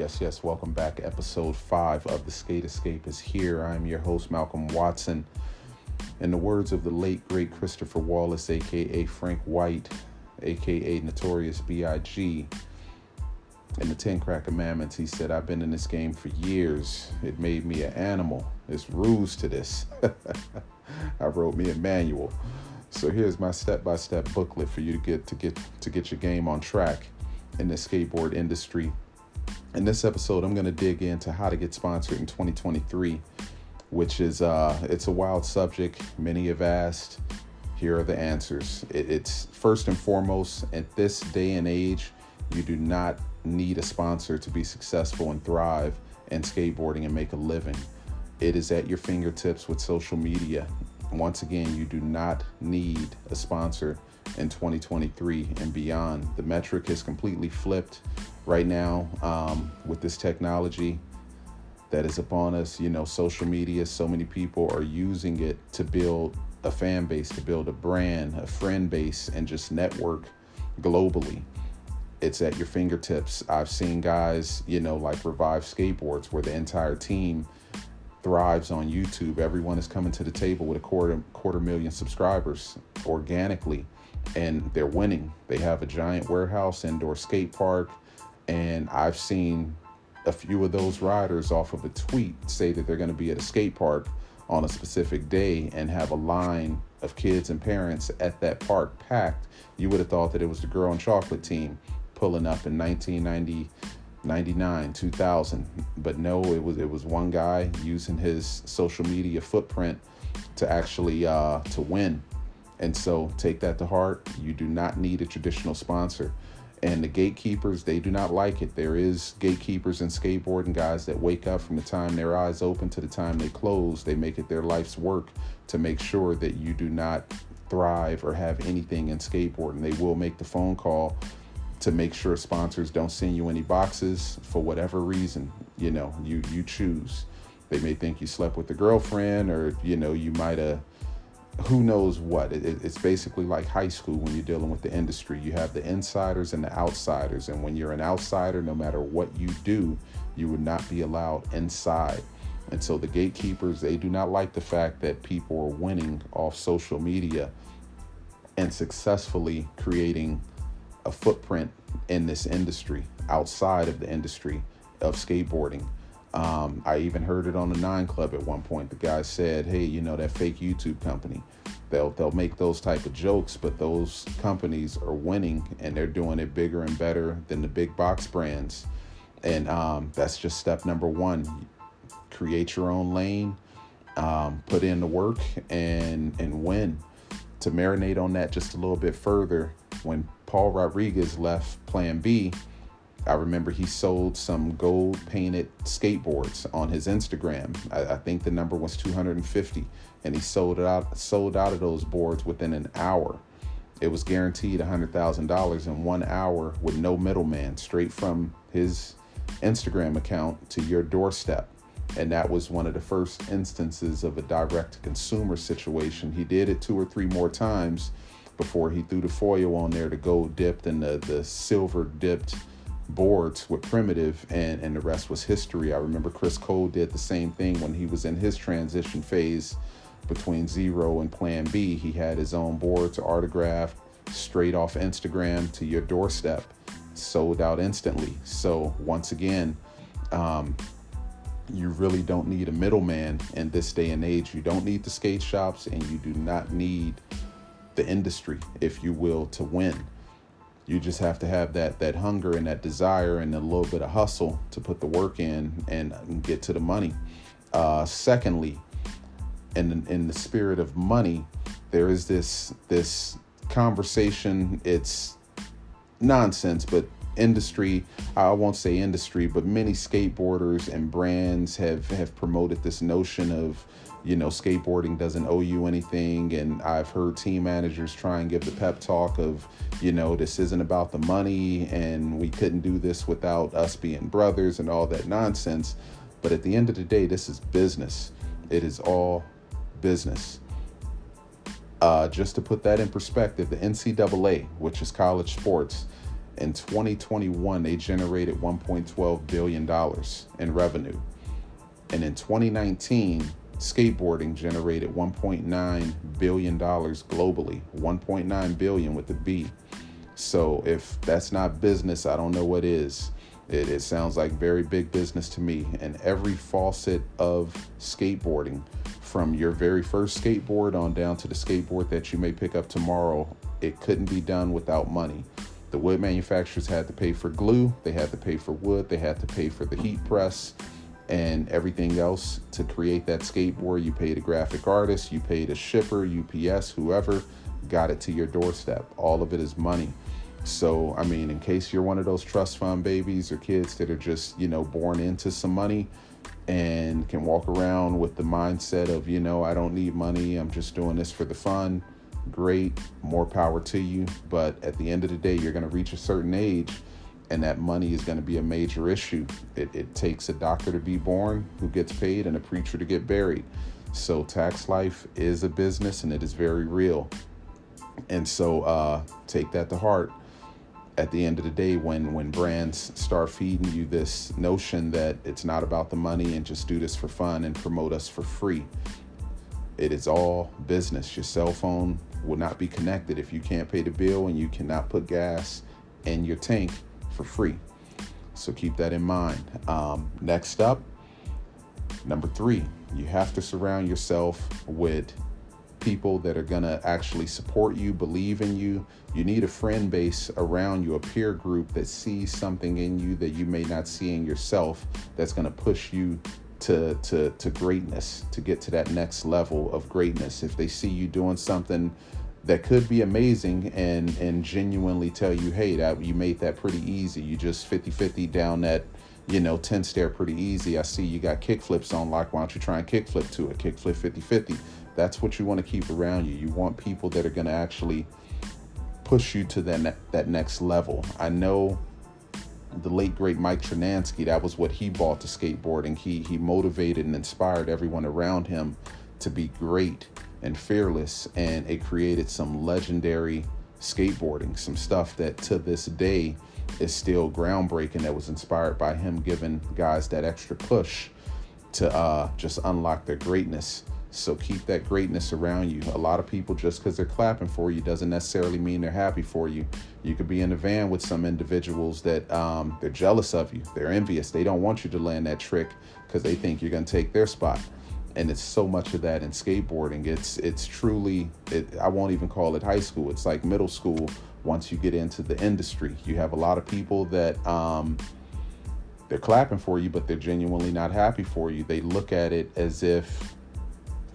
Yes, yes, welcome back. Episode five of The Skate Escape is here. I'm your host, Malcolm Watson. In the words of the late, great Christopher Wallace, aka Frank White, aka Notorious B.I.G., in the Ten Crack Commandments, he said, I've been in this game for years. It made me an animal. There's rules to this. I wrote me a manual. So here's my step-by-step booklet for you to get to get to get your game on track in the skateboard industry. In this episode, I'm going to dig into how to get sponsored in 2023, which is uh, it's a wild subject. Many have asked. Here are the answers. It, it's first and foremost at this day and age, you do not need a sponsor to be successful and thrive in skateboarding and make a living. It is at your fingertips with social media. Once again, you do not need a sponsor in 2023 and beyond. The metric has completely flipped right now um, with this technology that is upon us. You know, social media, so many people are using it to build a fan base, to build a brand, a friend base, and just network globally. It's at your fingertips. I've seen guys, you know, like Revive Skateboards, where the entire team thrives on YouTube. Everyone is coming to the table with a quarter quarter million subscribers organically, and they're winning. They have a giant warehouse, indoor skate park, and I've seen a few of those riders off of a tweet say that they're going to be at a skate park on a specific day and have a line of kids and parents at that park packed. You would have thought that it was the girl and chocolate team pulling up in 1990 99 2000 but no it was it was one guy using his social media footprint to actually uh, to win. And so take that to heart. You do not need a traditional sponsor and the gatekeepers they do not like it. There is gatekeepers and skateboarding guys that wake up from the time their eyes open to the time they close. They make it their life's work to make sure that you do not thrive or have anything in skateboarding. They will make the phone call to make sure sponsors don't send you any boxes for whatever reason you know you you choose. They may think you slept with a girlfriend or you know you might have who knows what. It, it's basically like high school when you're dealing with the industry. You have the insiders and the outsiders and when you're an outsider no matter what you do you would not be allowed inside. And so the gatekeepers they do not like the fact that people are winning off social media and successfully creating a footprint in this industry outside of the industry of skateboarding. Um, I even heard it on the Nine Club at one point. The guy said, "Hey, you know that fake YouTube company? They'll they'll make those type of jokes, but those companies are winning and they're doing it bigger and better than the big box brands." And um, that's just step number one: create your own lane, um, put in the work, and and win. To marinate on that just a little bit further, when Paul Rodriguez left Plan B, I remember he sold some gold painted skateboards on his Instagram. I, I, think the number was 250, and he sold it out sold out of those boards within an hour. It was guaranteed $100,000 in one hour with no middleman, straight from his Instagram account to your doorstep. And that was one of the first instances of a direct consumer situation. He did it two or three more times before he threw the foil on there, the gold dipped and the, the silver dipped boards with primitive and, and the rest was history. I remember Chris Cole did the same thing when he was in his transition phase between zero and plan B. He had his own boards autographed straight off Instagram to your doorstep, sold out instantly. So once again, um, you really don't need a middleman in this day and age. You don't need the skate shops and you do not need the industry, if you will, to win. You just have to have that that hunger and that desire and a little bit of hustle to put the work in and, get to the money. Uh, secondly, in in the spirit of money, there is this this conversation. It's nonsense, but industry i won't say industry but many skateboarders and brands have have promoted this notion of you know, skateboarding doesn't owe you anything. And I've heard team managers try and give the pep talk of, you know, this isn't about the money and we couldn't do this without us being brothers and all that nonsense. But at the end of the day, this is business. It is all business. Uh, just to put that in perspective, the NCAA, which is college sports, In 2021, they generated 1.12 billion dollars in revenue, and in 2019, skateboarding generated 1.9 billion dollars globally. 1.9 billion with the B. So if that's not business, I don't know what is. It, it sounds like very big business to me. And every faucet of skateboarding, from your very first skateboard on down to the skateboard that you may pick up tomorrow, it couldn't be done without money. The wood manufacturers had to pay for glue, they had to pay for wood, they had to pay for the heat press and everything else to create that skateboard. You paid a graphic artist, you paid a shipper, UPS, whoever got it to your doorstep. All of it is money. So, I mean, in case you're one of those trust fund babies or kids that are just, you know, born into some money and can walk around with the mindset of, you know, I don't need money, I'm just doing this for the fun, great, more power to you. But at the end of the day, you're going to reach a certain age and that money is going to be a major issue. It, it takes a doctor to be born who gets paid and a preacher to get buried. So, tax life is a business and it is very real. And so, uh, take that to heart at the end of the day when when brands start feeding you this notion that it's not about the money and just do this for fun and promote us for free it is all business your cell phone will not be connected if you can't pay the bill and you cannot put gas in your tank for free so keep that in mind um, next up number three you have to surround yourself with people that are going to actually support you, believe in you. You need a friend base around you, a peer group that sees something in you that you may not see in yourself that's going to push you to, to, to greatness, to get to that next level of greatness. If they see you doing something that could be amazing and, and genuinely tell you, hey, that you made that pretty easy. You just 50 50 down that you know, 10 stair pretty easy. I see you got kick flips on lock. Why don't you try and kick flip to it? Kick flip 50 50 that's what you want to keep around you. You want people that are going to actually push you to that ne- that next level. I know the late great Mike Tronansky, that was what he bought to skateboarding. He he motivated and inspired everyone around him to be great and fearless and it created some legendary skateboarding, some stuff that to this day is still groundbreaking that was inspired by him giving guys that extra push to uh, just unlock their greatness. So keep that greatness around you. A lot of people, just because they're clapping for you, doesn't necessarily mean they're happy for you. You could be in a van with some individuals that um, they're jealous of you. They're envious. They don't want you to land that trick because they think you're going to take their spot. And it's so much of that in skateboarding. It's it's truly. It, I won't even call it high school. It's like middle school. Once you get into the industry, you have a lot of people that. Um, they're clapping for you, but they're genuinely not happy for you. They look at it as if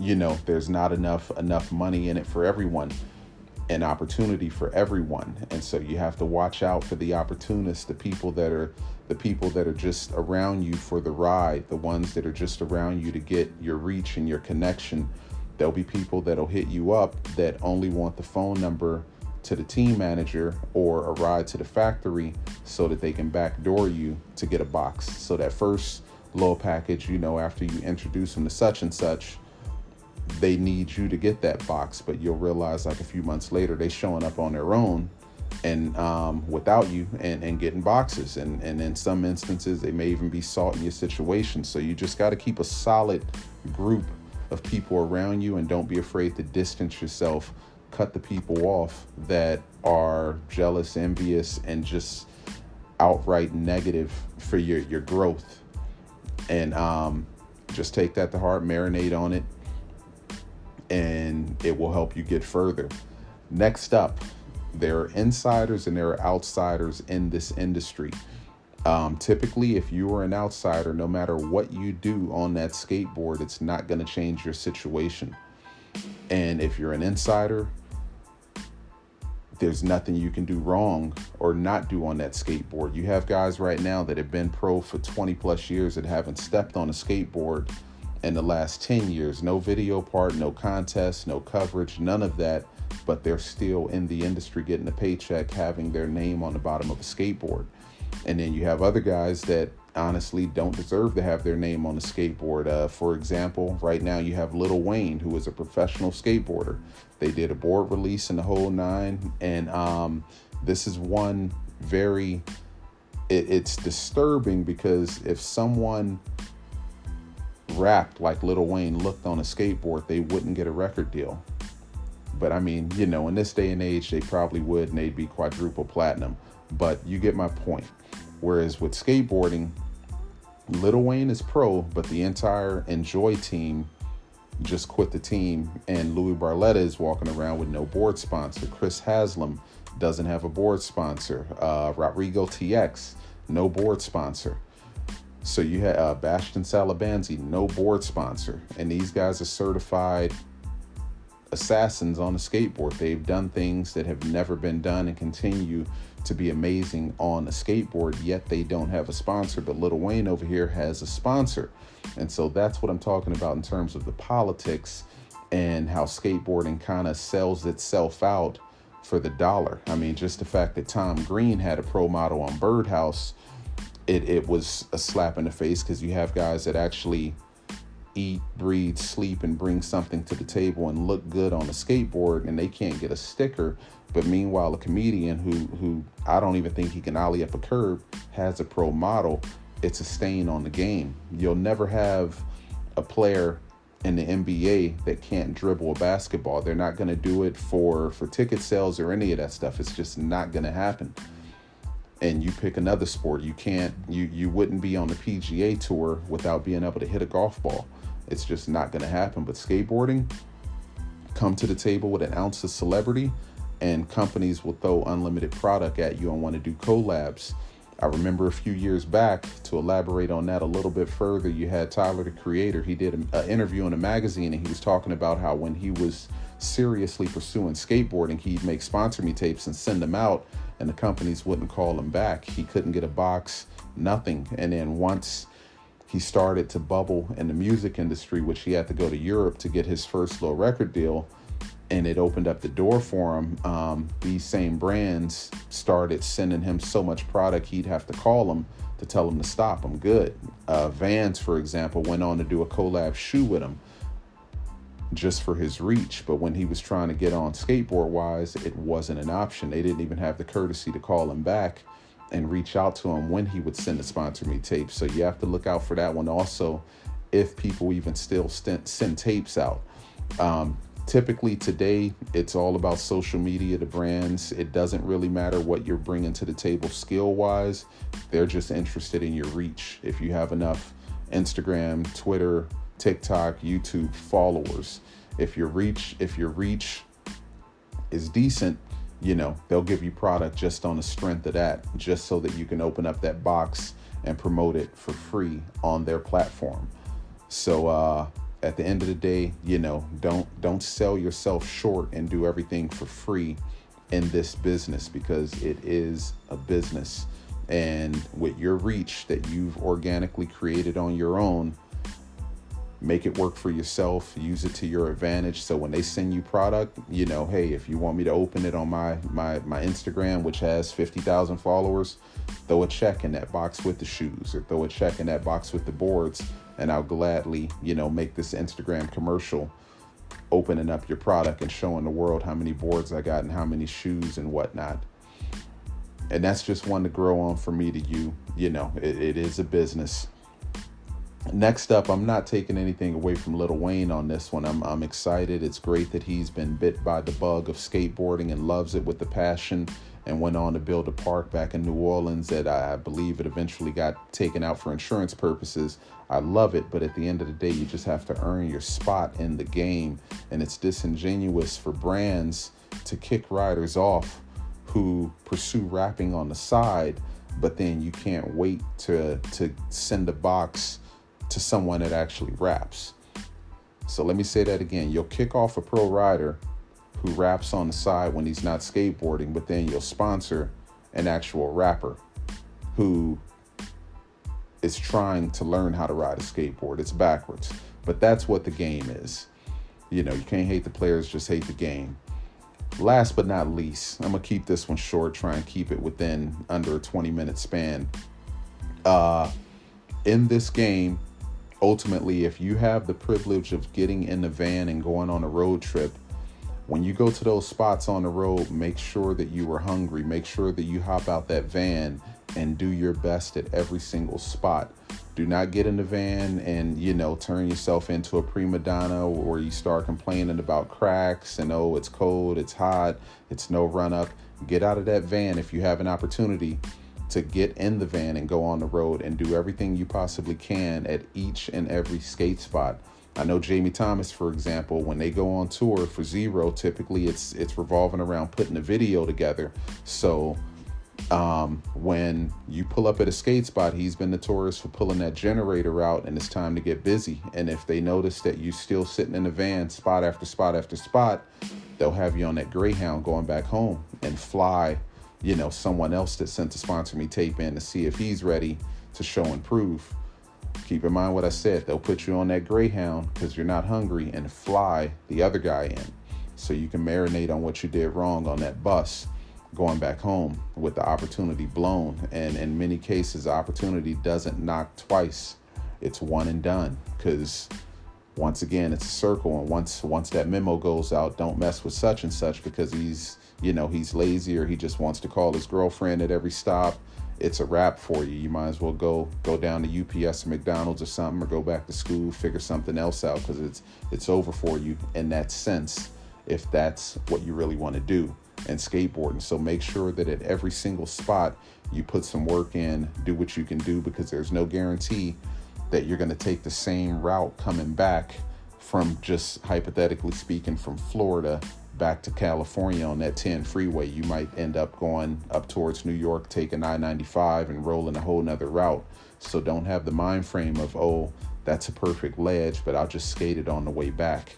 you know there's not enough enough money in it for everyone an opportunity for everyone and so you have to watch out for the opportunists the people that are the people that are just around you for the ride the ones that are just around you to get your reach and your connection. There'll be people that'll hit you up that only want the phone number to the team manager or a ride to the factory so that they can backdoor you to get a box. So that first little package you know after you introduce them to such and such they need you to get that box, but you'll realize like a few months later they showing up on their own and um, without you and, and getting boxes. And, and in some instances, they may even be salt in your situation. So you just got to keep a solid group of people around you and don't be afraid to distance yourself, cut the people off that are jealous, envious, and just outright negative for your, your growth. And um, just take that to heart, marinate on it, and it will help you get further. Next up, there are insiders and there are outsiders in this industry. Um, typically, if you are an outsider, no matter what you do on that skateboard, it's not going to change your situation. And if you're an insider, there's nothing you can do wrong or not do on that skateboard. You have guys right now that have been pro for 20 plus years that haven't stepped on a skateboard in the last 10 years. No video part, no contest, no coverage, none of that. But they're still in the industry getting a paycheck, having their name on the bottom of a skateboard. And then you have other guys that honestly don't deserve to have their name on a skateboard. Uh, for example, right now you have Lil Wayne, who is a professional skateboarder. They did a board release in the whole nine, and um, this is one very it, it's disturbing because if someone rapped like Lil Wayne looked on a skateboard, they wouldn't get a record deal. But I mean, you know, in this day and age, they probably would and they'd be quadruple platinum. But you get my point. Whereas with skateboarding, Little Wayne is pro, but the entire Enjoy team just quit the team, and Louie Barletta is walking around with no board sponsor. Chris Haslam doesn't have a board sponsor. Uh, Rodrigo TX, no board sponsor. So you have uh, Bastien Salabanzi, no board sponsor, and these guys are certified assassins on a skateboard. They've done things that have never been done and continue to be amazing on a skateboard, yet they don't have a sponsor. But Lil Wayne over here has a sponsor. And so that's what I'm talking about in terms of the politics and how skateboarding kind of sells itself out for the dollar. I mean, just the fact that Tom Green had a pro model on Birdhouse, it, it was a slap in the face because you have guys that actually eat, breathe, sleep, and bring something to the table and look good on a skateboard, and they can't get a sticker. But meanwhile, a comedian who who I don't even think he can ollie up a curb has a pro model. It's a stain on the game. You'll never have a player in the NBA that can't dribble a basketball. They're not going to do it for for ticket sales or any of that stuff. It's just not going to happen. And you pick another sport, you can't you you wouldn't be on the PGA tour without being able to hit a golf ball. It's just not going to happen. But skateboarding, come to the table with an ounce of celebrity, and companies will throw unlimited product at you and want to do collabs. I remember a few years back to elaborate on that a little bit further. You had Tyler the Creator. He did an interview in a magazine and he was talking about how when he was seriously pursuing skateboarding, he'd make sponsor me tapes and send them out, and the companies wouldn't call him back. He couldn't get a box, nothing. And then once he started to bubble in the music industry, which he had to go to Europe to get his first little record deal. And it opened up the door for him. Um, these same brands started sending him so much product, he'd have to call them to tell him to stop. I'm good. Uh, Vans, for example, went on to do a collab shoe with him just for his reach. But when he was trying to get on skateboard wise, it wasn't an option. They didn't even have the courtesy to call him back and reach out to him when he would send a sponsor me tape. So you have to look out for that one also if people even still send tapes out. Um, typically today it's all about social media the brands it doesn't really matter what you're bringing to the table skill wise they're just interested in your reach if you have enough instagram twitter tiktok youtube followers if your reach if your reach is decent you know, they'll give you product just on the strength of that, just so that you can open up that box and promote it for free on their platform. So uh, at the end of the day, you know, don't don't sell yourself short and do everything for free in this business because it is a business. And with your reach that you've organically created on your own, make it work for yourself use it to your advantage. So when they send you product you know hey if you want me to open it on my my my instagram which has 50000 followers throw a check in that box with the shoes or throw a check in that box with the boards and i'll gladly you know make this instagram commercial opening up your product and showing the world how many boards i got and how many shoes and whatnot. And that's just one to grow on for me to you you know it, it is a business Next up, I'm not taking anything away from Lil Wayne on this one. I'm, I'm excited. It's great that he's been bit by the bug of skateboarding and loves it with the passion and went on to build a park back in New Orleans that I believe it eventually got taken out for insurance purposes. I love it, but at the end of the day, you just have to earn your spot in the game. And it's disingenuous for brands to kick riders off who pursue rapping on the side, but then you can't wait to, to send a box to someone that actually raps. So let me say that again. You'll kick off a pro rider who raps on the side when he's not skateboarding, but then you'll sponsor an actual rapper who is trying to learn how to ride a skateboard. It's backwards. But that's what the game is. You know, you can't hate the players, just hate the game. Last but not least, I'm gonna keep this one short, try and keep it within under a 20 minute span. Uh, in this game, ultimately, if you have the privilege of getting in the van and going on a road trip, when you go to those spots on the road, make sure that you are hungry. Make sure that you hop out that van and do your best at every single spot. Do not get in the van and, you know, turn yourself into a prima donna or you start complaining about cracks and, oh, it's cold, it's hot, it's no run up. Get out of that van if you have an opportunity to get in the van and go on the road and do everything you possibly can at each and every skate spot. I know Jamie Thomas, for example, when they go on tour for Zero, typically it's it's revolving around putting a video together. So um, when you pull up at a skate spot, he's been notorious for pulling that generator out and it's time to get busy. And if they notice that you're still sitting in the van spot after spot after spot, they'll have you on that Greyhound going back home and fly, you know, someone else that sent to sponsor me tape in to see if he's ready to show and prove. Keep in mind what I said. They'll put you on that Greyhound because you're not hungry and fly the other guy in so you can marinate on what you did wrong on that bus going back home with the opportunity blown. And in many cases, opportunity doesn't knock twice. It's one and done because once again, it's a circle. And once once that memo goes out, don't mess with such and such because he's you know he's lazy or he just wants to call his girlfriend at every stop. It's a wrap for you. You might as well go go down to UPS or McDonald's or something, or go back to school, figure something else out because it's it's over for you in that sense if that's what you really want to do and skateboarding. So make sure that at every single spot you put some work in, do what you can do because there's no guarantee that you're going to take the same route coming back from just hypothetically speaking from Florida back to California on that 10 freeway. You might end up going up towards New York, taking I 95 and rolling a whole nother route. So don't have the mind frame of, oh, that's a perfect ledge, but I'll just skate it on the way back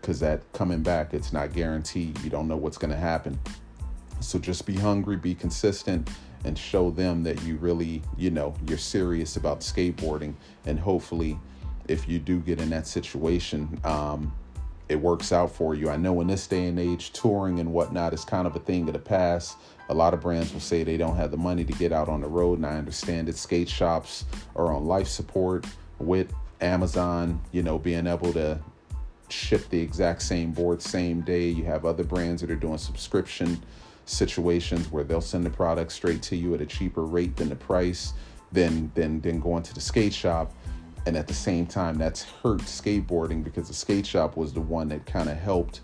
because that coming back, it's not guaranteed. You don't know what's going to happen. So just be hungry, be consistent, and show them that you really, you know, you're serious about skateboarding. And hopefully, if you do get in that situation, um, it works out for you. I know in this day and age, touring and whatnot is kind of a thing of the past. A lot of brands will say they don't have the money to get out on the road, and I understand it. Skate shops are on life support with Amazon, you know, being able to ship the exact same board same day. You have other brands that are doing subscription situations where they'll send the product straight to you at a cheaper rate than the price than than than going to the skate shop. And at the same time, that's hurt skateboarding because the skate shop was the one that kind of helped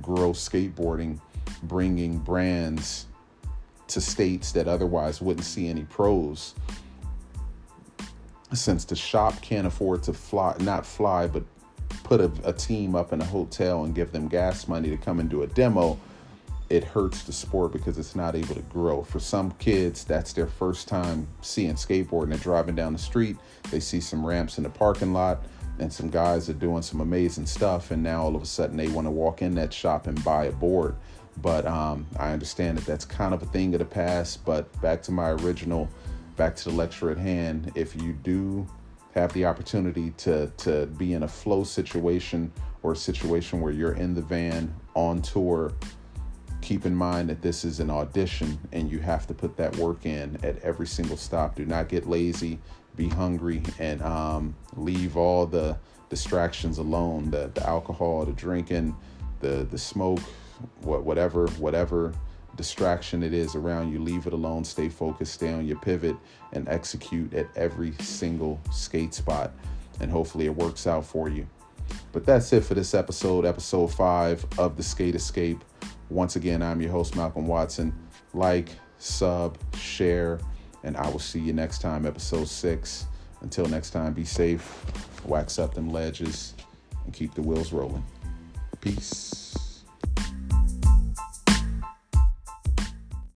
grow skateboarding, bringing brands to states that otherwise wouldn't see any pros. Since the shop can't afford to fly, not fly, but put a, a, team up in a hotel and give them gas money to come and do a demo, it hurts the sport because it's not able to grow. For some kids, that's their first time seeing skateboarding. They're driving down the street, they see some ramps in the parking lot, and some guys are doing some amazing stuff. And now all of a sudden they want to walk in that shop and buy a board. But um, I understand that that's kind of a thing of the past. But back to my original, back to the lecture at hand, if you do have the opportunity to to be in a flow situation or a situation where you're in the van on tour keep in mind that this is an audition and you have to put that work in at every single stop do not get lazy be hungry and um, leave all the distractions alone the, the alcohol the drinking the the smoke what whatever whatever distraction it is around you, leave it alone, stay focused, stay on your pivot, and execute at every single skate spot. And hopefully it works out for you. But that's it for this episode, episode five of the Skate Escape. Once again, I'm your host, Malcolm Watson. Like, sub, share, and I will see you next time, episode six. Until next time, be safe, wax up them ledges, and keep the wheels rolling. Peace.